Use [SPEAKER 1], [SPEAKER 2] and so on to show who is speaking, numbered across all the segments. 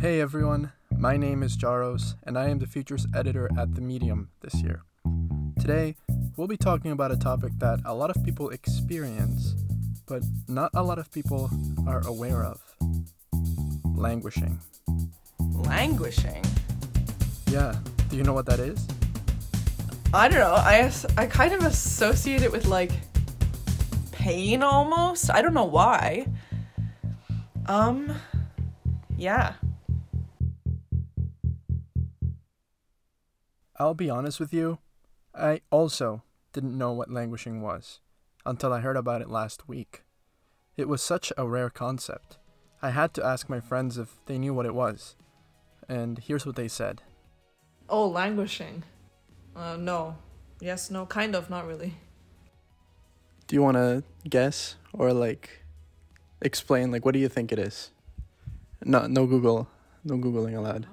[SPEAKER 1] Hey everyone, my name is Jaros, and I am the features editor at The Medium this year. Today, we'll be talking about a topic that a lot of people experience, but not a lot of people are aware of languishing.
[SPEAKER 2] Languishing.
[SPEAKER 1] Yeah, do you know what that is?
[SPEAKER 2] I don't know. I as- I kind of associate it with like pain almost. I don't know why. Um yeah.
[SPEAKER 1] I'll be honest with you, I also didn't know what languishing was until I heard about it last week. It was such a rare concept. I had to ask my friends if they knew what it was. And here's what they said.
[SPEAKER 2] Oh, languishing. Uh no. Yes, no, kind of, not really.
[SPEAKER 1] Do you want to guess or like explain like what do you think it is? No no Google, no googling allowed.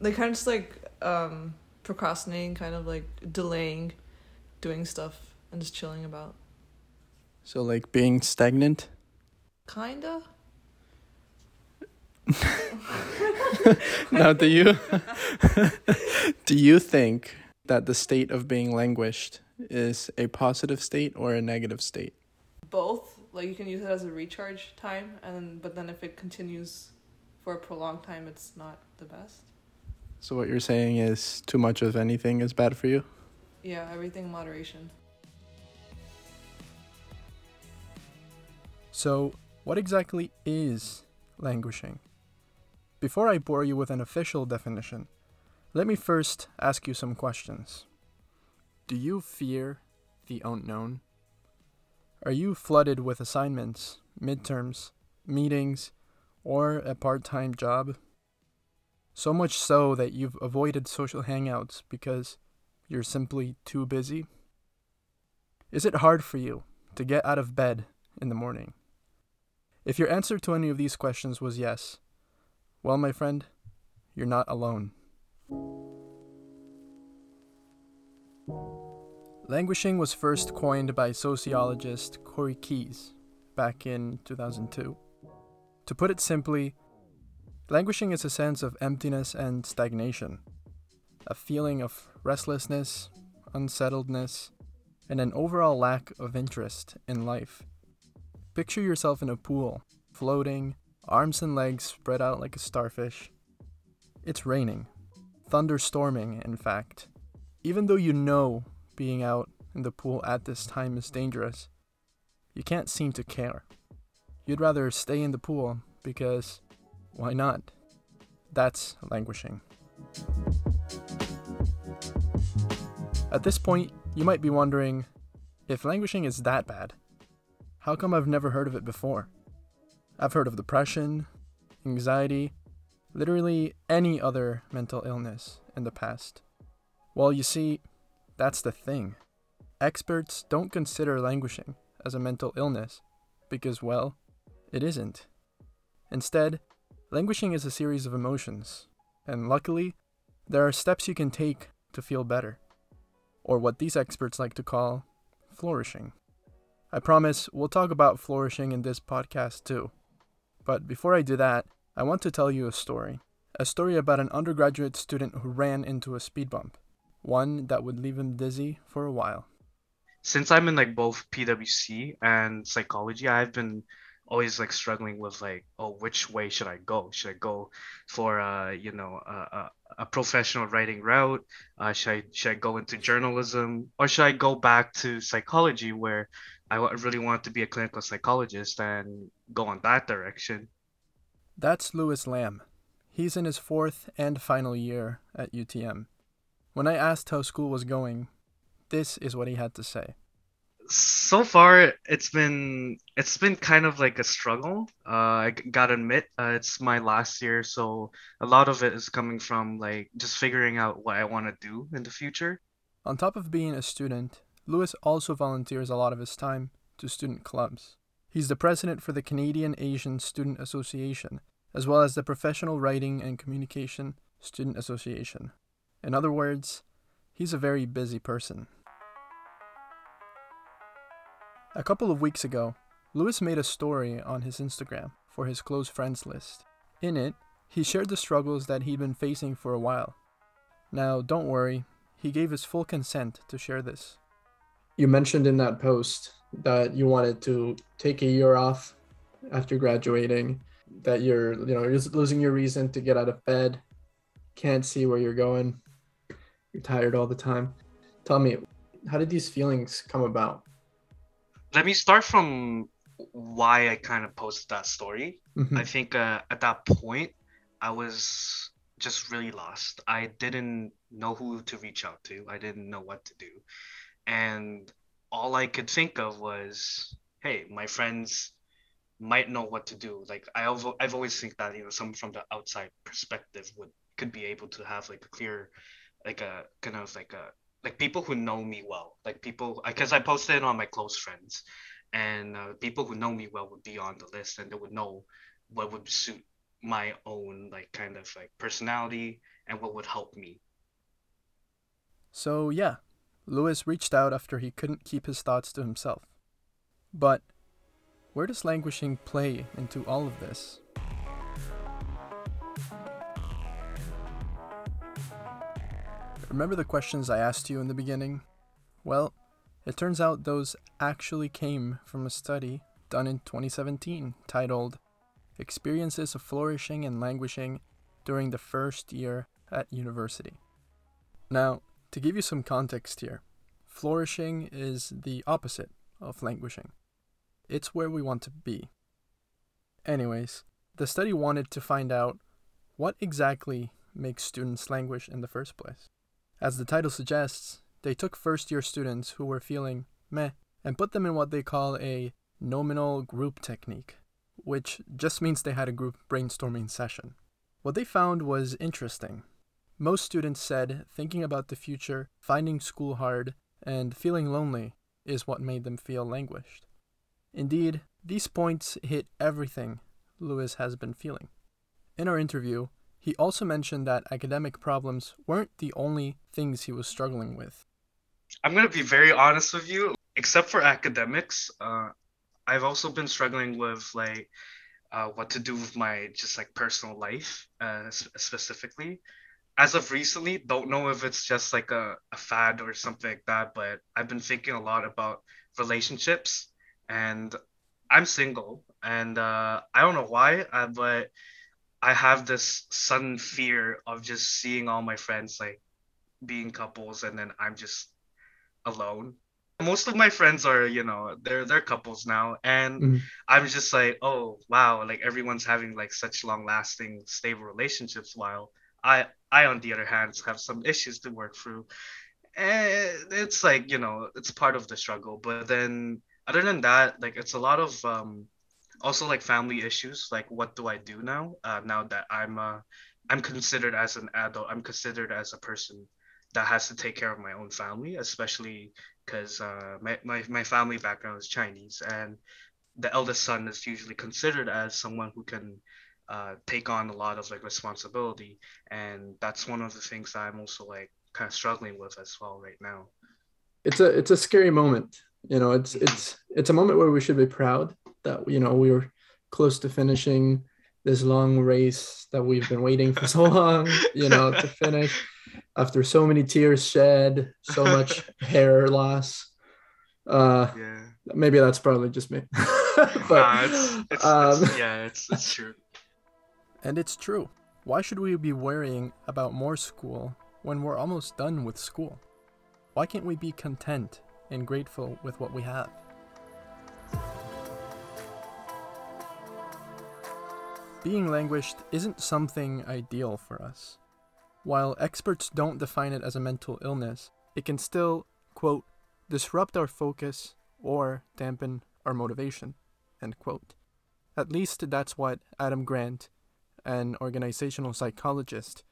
[SPEAKER 2] They kind of just like um procrastinating, kind of like delaying doing stuff and just chilling about.
[SPEAKER 1] So like being stagnant?
[SPEAKER 2] Kinda?
[SPEAKER 1] now do you do you think that the state of being languished is a positive state or a negative state?
[SPEAKER 2] both like you can use it as a recharge time and but then if it continues for a prolonged time it's not the best
[SPEAKER 1] So what you're saying is too much of anything is bad for you?
[SPEAKER 2] yeah everything in moderation
[SPEAKER 1] So, what exactly is languishing? Before I bore you with an official definition, let me first ask you some questions. Do you fear the unknown? Are you flooded with assignments, midterms, meetings, or a part time job? So much so that you've avoided social hangouts because you're simply too busy? Is it hard for you to get out of bed in the morning? If your answer to any of these questions was yes, well, my friend, you're not alone. Languishing was first coined by sociologist Corey Keyes back in 2002. To put it simply, languishing is a sense of emptiness and stagnation, a feeling of restlessness, unsettledness, and an overall lack of interest in life. Picture yourself in a pool, floating, arms and legs spread out like a starfish. It's raining, thunderstorming, in fact. Even though you know being out in the pool at this time is dangerous, you can't seem to care. You'd rather stay in the pool because why not? That's languishing. At this point, you might be wondering if languishing is that bad, how come I've never heard of it before? I've heard of depression, anxiety, literally any other mental illness in the past. Well, you see, that's the thing. Experts don't consider languishing as a mental illness because, well, it isn't. Instead, languishing is a series of emotions, and luckily, there are steps you can take to feel better, or what these experts like to call flourishing. I promise we'll talk about flourishing in this podcast too. But before I do that, I want to tell you a story. A story about an undergraduate student who ran into a speed bump, one that would leave him dizzy for a while.
[SPEAKER 3] since I'm in like both PWC and psychology, I've been always like struggling with like, oh, which way should I go? Should I go for uh, you know, a, a, professional writing route? Uh, should I should I go into journalism or should I go back to psychology where I really want to be a clinical psychologist and go on that direction?
[SPEAKER 1] That's Louis Lam. He's in his fourth and final year at UTM. When I asked how school was going, this is what he had to say.
[SPEAKER 3] So far it's been it's been kind of like a struggle uh i gotta admit uh, it's my last year so a lot of it is coming from like just figuring out what i want to do in the future
[SPEAKER 1] On top of being a student, Louis also volunteers a lot of his time to student clubs. He's the president for the Canadian Asian Student Association, as well as the Professional Writing and Communication Student Association. In other words, he's a very busy person. A couple of weeks ago, Louis made a story on his Instagram for his close friends list. In it, He shared the struggles that he'd been facing for a while. Now, don't worry, he gave his full consent to share this.
[SPEAKER 4] You mentioned in that post that you wanted to take a year off after graduating, that you're, you know, you're losing your reason to get out of bed, can't see where you're going, you're tired all the time. Tell me, how did these feelings come about?
[SPEAKER 3] Let me start from why I kind of posted that story.
[SPEAKER 4] Mhm.
[SPEAKER 3] I think uh, at that point, I was just really lost. I didn't know who to reach out to. I didn't know what to do. And all I could think of was, hey, my friends might know what to do. Like I have I've always think that, you know, someone from the outside perspective would could be able to have like a clear like a kind of like a like people who know me well. Like people because I posted on my close friends and uh, people who know me well would be on the list and they would know what would suit my own like kind of like personality and what would help me
[SPEAKER 1] So, yeah, Louis reached out after he couldn't keep his thoughts to himself. But where does languishing play into all of this? Remember the questions I asked you in the beginning? Well, it turns out those actually came from a study done in 2017 titled Experiences of Flourishing and Languishing During the First Year at University. Now, to give you some context here, flourishing is the opposite of languishing. It's where we want to be. Anyways, the study wanted to find out what exactly makes students languish in the first place. As the title suggests, they took first year students who were feeling meh and put them in what they call a nominal group technique, which just means they had a group brainstorming session. What they found was interesting. Most students said thinking about the future, finding school hard, and feeling lonely is what made them feel languished. Indeed, these points hit everything Louis has been feeling. In our interview, he also mentioned that academic problems weren't the only things he was struggling with.
[SPEAKER 3] i'm going to be very honest with you except for academics uh, i've also been struggling with like uh, what to do with my just like personal life uh, specifically as of recently don't know if it's just like a, a fad or something like that but i've been thinking a lot about relationships and i'm single and uh, i don't know why uh, but i have this sudden fear of just seeing all my friends like being couples and then i'm just alone most of my friends are you know they're they're couples now and
[SPEAKER 4] Mhm.
[SPEAKER 3] i'm just like oh wow like everyone's having like such long lasting stable relationships while i i on the other hand have some issues to work through and it's like you know it's part of the struggle but then other than that like it's a lot of um also like family issues like what do i do now uh, now that i'm uh i'm considered as an adult i'm considered as a person that has to take care of my own family especially because uh, my, my, my family background is chinese and the eldest son is usually considered as someone who can uh, take on a lot of like responsibility and that's one of the things that i'm also like kind of struggling with as well right now.
[SPEAKER 4] It's a it's a scary moment you know it's it's it's a moment where we should be proud that you know we were close to finishing this long race that we've been waiting for so long you know to finish after so many tears shed so much hair loss uh
[SPEAKER 3] yeah
[SPEAKER 4] maybe that's probably just me but
[SPEAKER 3] Nah, it's, it's,
[SPEAKER 4] um,
[SPEAKER 3] it's, yeah it's, it's true
[SPEAKER 1] And it's true. Why should we be worrying about more school when we're almost done with school? Why can't we be content and grateful with what we have? Being languished isn't something ideal for us. While experts don't define it as a mental illness, it can still, quote, disrupt our focus or dampen our motivation, end quote. At least that's what Adam Grant, an organizational psychologist,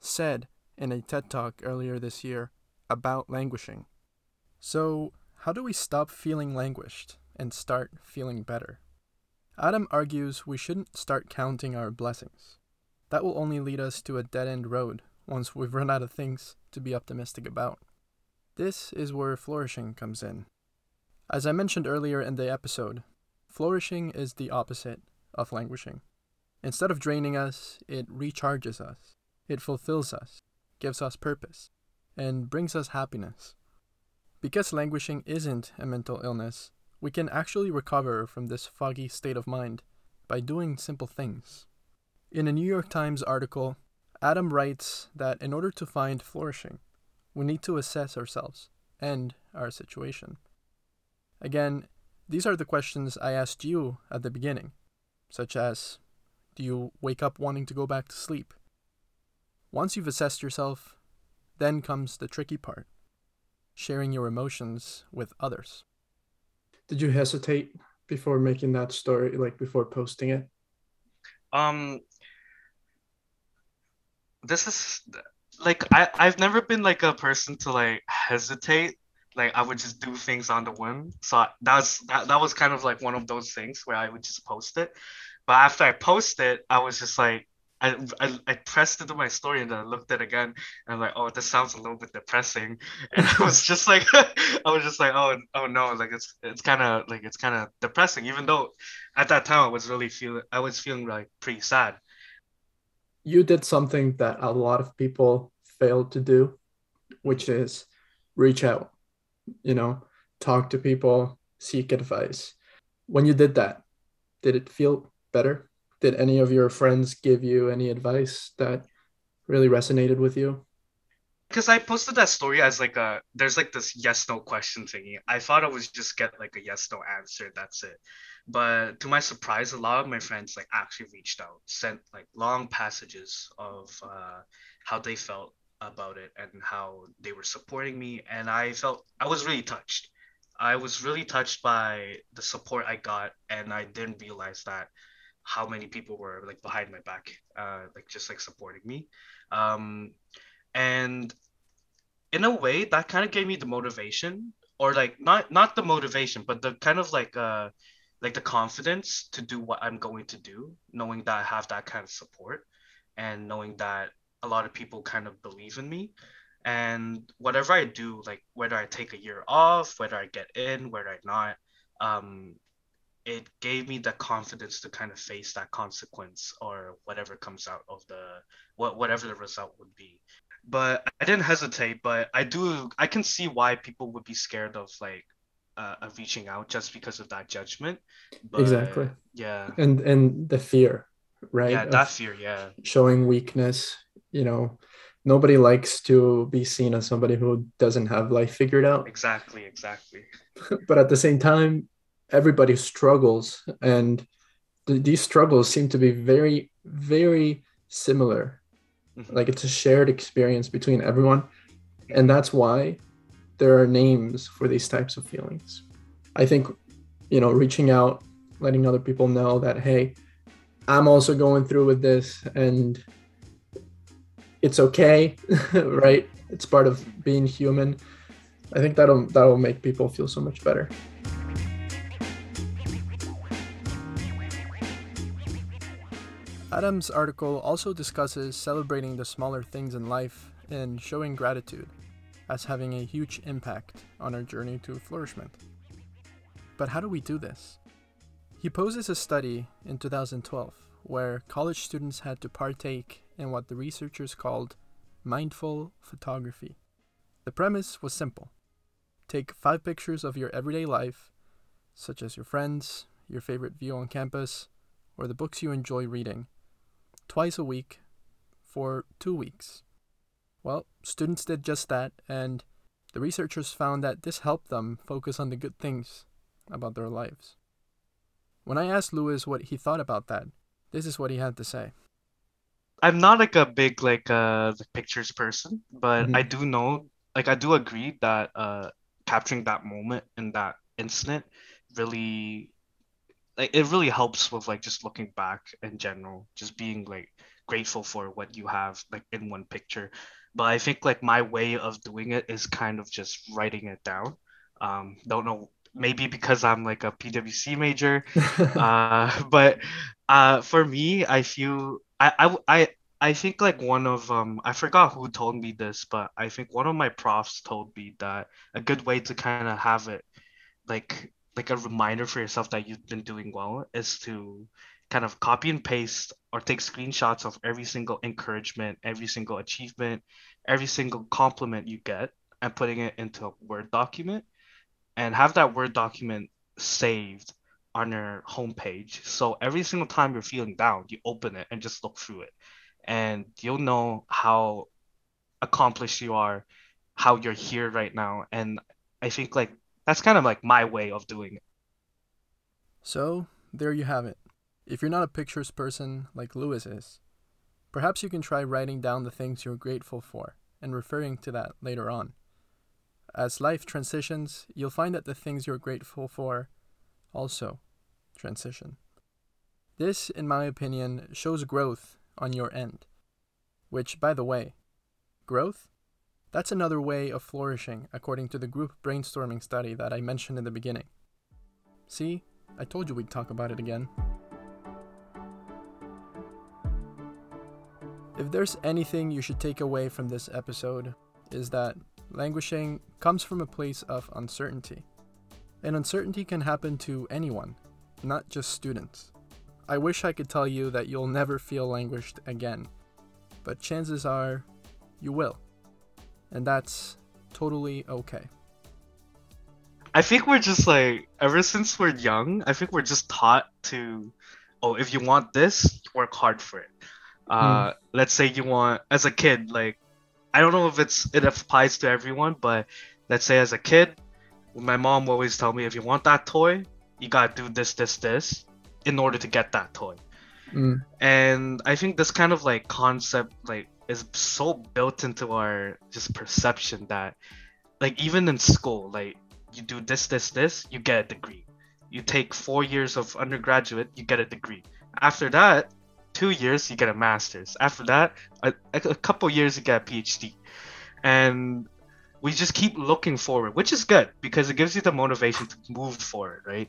[SPEAKER 1] said in a TED Talk earlier this year about languishing. So, how do we stop feeling languished and start feeling better? Adam argues we shouldn't start counting our blessings. That will only lead us to a dead end road once we've run out of things to be optimistic about. This is where flourishing comes in. As I mentioned earlier in the episode, flourishing is the opposite of languishing. Instead of draining us, it recharges us, it fulfills us, gives us purpose, and brings us happiness. Because languishing isn't a mental illness, we can actually recover from this foggy state of mind by doing simple things. In a New York Times article, Adam writes that in order to find flourishing, we need to assess ourselves and our situation. Again, these are the questions I asked you at the beginning, such as Do you wake up wanting to go back to sleep? Once you've assessed yourself, then comes the tricky part sharing your emotions with others.
[SPEAKER 4] Did you hesitate before making that story, like before posting it?
[SPEAKER 3] Um, this is like I I've never been like a person to like hesitate. Like I would just do things on the whim. So that's that, that was kind of like one of those things where I would just post it. But after I post it, I was just like I, I, I pressed into my story and I looked at it again and I'm like, oh, this sounds a little bit depressing. And I was just like, I was just like, oh, oh no, like it's it's kind of like it's kind of depressing. Even though at that time I was really feeling, I was feeling like pretty sad.
[SPEAKER 4] You did something that a lot of people failed to do, which is reach out, you know, talk to people, seek advice. When you did that, did it feel better? Did any of your friends give you any advice that really resonated with you?
[SPEAKER 3] Because I posted that story as like a there's like this yes no question thingy. I thought I was just get like a yes no answer. That's it. But to my surprise, a lot of my friends like actually reached out, sent like long passages of uh, how they felt about it and how they were supporting me, and I felt I was really touched. I was really touched by the support I got, and I didn't realize that how many people were like behind my back, uh, like just like supporting me. Um, and in a way, that kind of gave me the motivation, or like not not the motivation, but the kind of like uh like the confidence to do what I'm going to do, knowing that I have that kind of support, and knowing that a lot of people kind of believe in me. And whatever I do, like whether I take a year off, whether I get in, whether I not, um, it gave me the confidence to kind of face that consequence or whatever comes out of the what whatever the result would be. But i didn't hesitate but i do i can see why people would be scared of like uh, of reaching out just because of that judgment.
[SPEAKER 4] But, exactly.
[SPEAKER 3] Yeah.
[SPEAKER 4] And and the fear right?
[SPEAKER 3] Yeah that fear yeah.
[SPEAKER 4] showing weakness you know. Nobody likes to be seen as somebody who doesn't have life figured out.
[SPEAKER 3] Exactly exactly.
[SPEAKER 4] But at the same time everybody struggles and th- these struggles seem to be very very similar. Mm-hmm. like it's a shared experience between everyone and that's why there are names for these types of feelings. I think you know reaching out letting other people know that hey i'm also going through with this and it's okay right? It's part of being human. I think that'll that'll make people feel so much better
[SPEAKER 1] Adam's article also discusses celebrating the smaller things in life and showing gratitude as having a huge impact on our journey to flourishment. But how do we do this? He poses a study in 2012 where college students had to partake in what the researchers called mindful photography. The premise was simple take five pictures of your everyday life, such as your friends, your favorite view on campus, or the books you enjoy reading twice a week for two weeks. Well, students did just that, and the researchers found that this helped them focus on the good things about their lives. When I asked Louis what he thought about that, this is what he had to say.
[SPEAKER 3] I'm not like a big like uh pictures person, but mm-hmm. I do know like I do agree that uh capturing that moment in that incident really like it really helps with like just looking back in general, just being like grateful for what you have like in one picture. But I think like my way of doing it is kind of just writing it down. Um, don't know maybe because I'm like a PWC major, uh, but uh, for me, I feel I, I I I think like one of um I forgot who told me this, but I think one of my profs told me that a good way to kind of have it like like a reminder for yourself that you've been doing well is to kind of copy and paste or take screenshots of every single encouragement, every single achievement, every single compliment you get and putting it into a Word document and have that Word document saved on your homepage. So every single time you're feeling down, you open it and just look through it. And you'll know how accomplished you are, how you're here right now. And I think like that's kind of like my way of doing it.
[SPEAKER 1] So, there you have it. If you're not a pictures person like Louis is, perhaps you can try writing down the things you're grateful for and referring to that later on. As life transitions, you'll find that the things you're grateful for also transition. This, in my opinion, shows growth on your end. Which, by the way, growth? That's another way of flourishing, according to the group brainstorming study that I mentioned in the beginning. See, I told you we'd talk about it again. If there's anything you should take away from this episode, is that languishing comes from a place of uncertainty. And uncertainty can happen to anyone, not just students. I wish I could tell you that you'll never feel languished again, but chances are you will. And that's totally okay.
[SPEAKER 3] I think we're just like ever since we're young, I think we're just taught to oh, if you want this, work hard for it. Uh, let's say you want as a kid, like I don't know if it's it applies to everyone, but let's say as a kid, my mom always tell me if you want that toy, you gotta do this, this, this in order to get that toy.
[SPEAKER 4] Mm.
[SPEAKER 3] And I think this kind of like concept like is so built into our just perception that like even in school, like you do this, this, this, you get a degree. You take four years of undergraduate, you get a degree. After that, two years, you get a master's. After that, a, a couple years, you get a PhD. And we just keep looking forward, which is good because it gives you the motivation to move forward, right?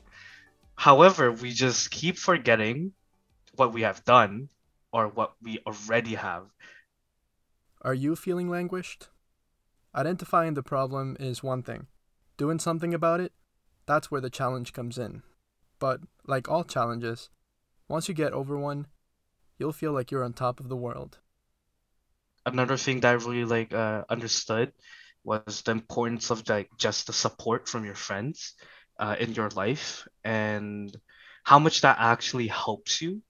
[SPEAKER 3] However, we just keep forgetting what we have done or what we already have.
[SPEAKER 1] Are you feeling languished? Identifying the problem is one thing. Doing something about it, that's where the challenge comes in. But, like all challenges, once you get over one, you'll feel like you're on top of the world.
[SPEAKER 3] Another thing that I really like uh, understood was the importance of like just the support from your friends uh, in your life and how much that actually helps you.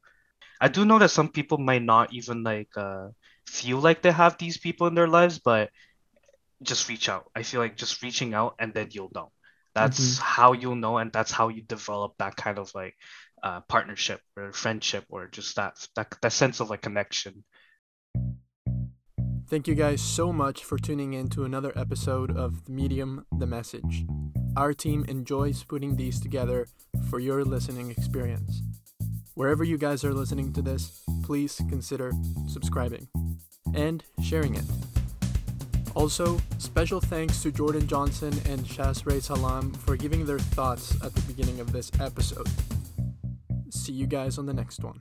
[SPEAKER 3] I do know that some people might not even like uh, feel like they have these people in their lives, but just reach out. I feel like just reaching out and then you'll know. That's
[SPEAKER 4] Mhm.
[SPEAKER 3] how you'll know, and that's how you develop that kind of like uh, partnership or friendship or just that that that sense of like connection.
[SPEAKER 1] Thank you guys so much for tuning in to another episode of The Medium, The Message. Our team enjoys putting these together for your listening experience. Wherever you guys are listening to this, please consider subscribing and sharing it. Also, special thanks to Jordan Johnson and Shazreh Salam for giving their thoughts at the beginning of this episode. See you guys on the next one.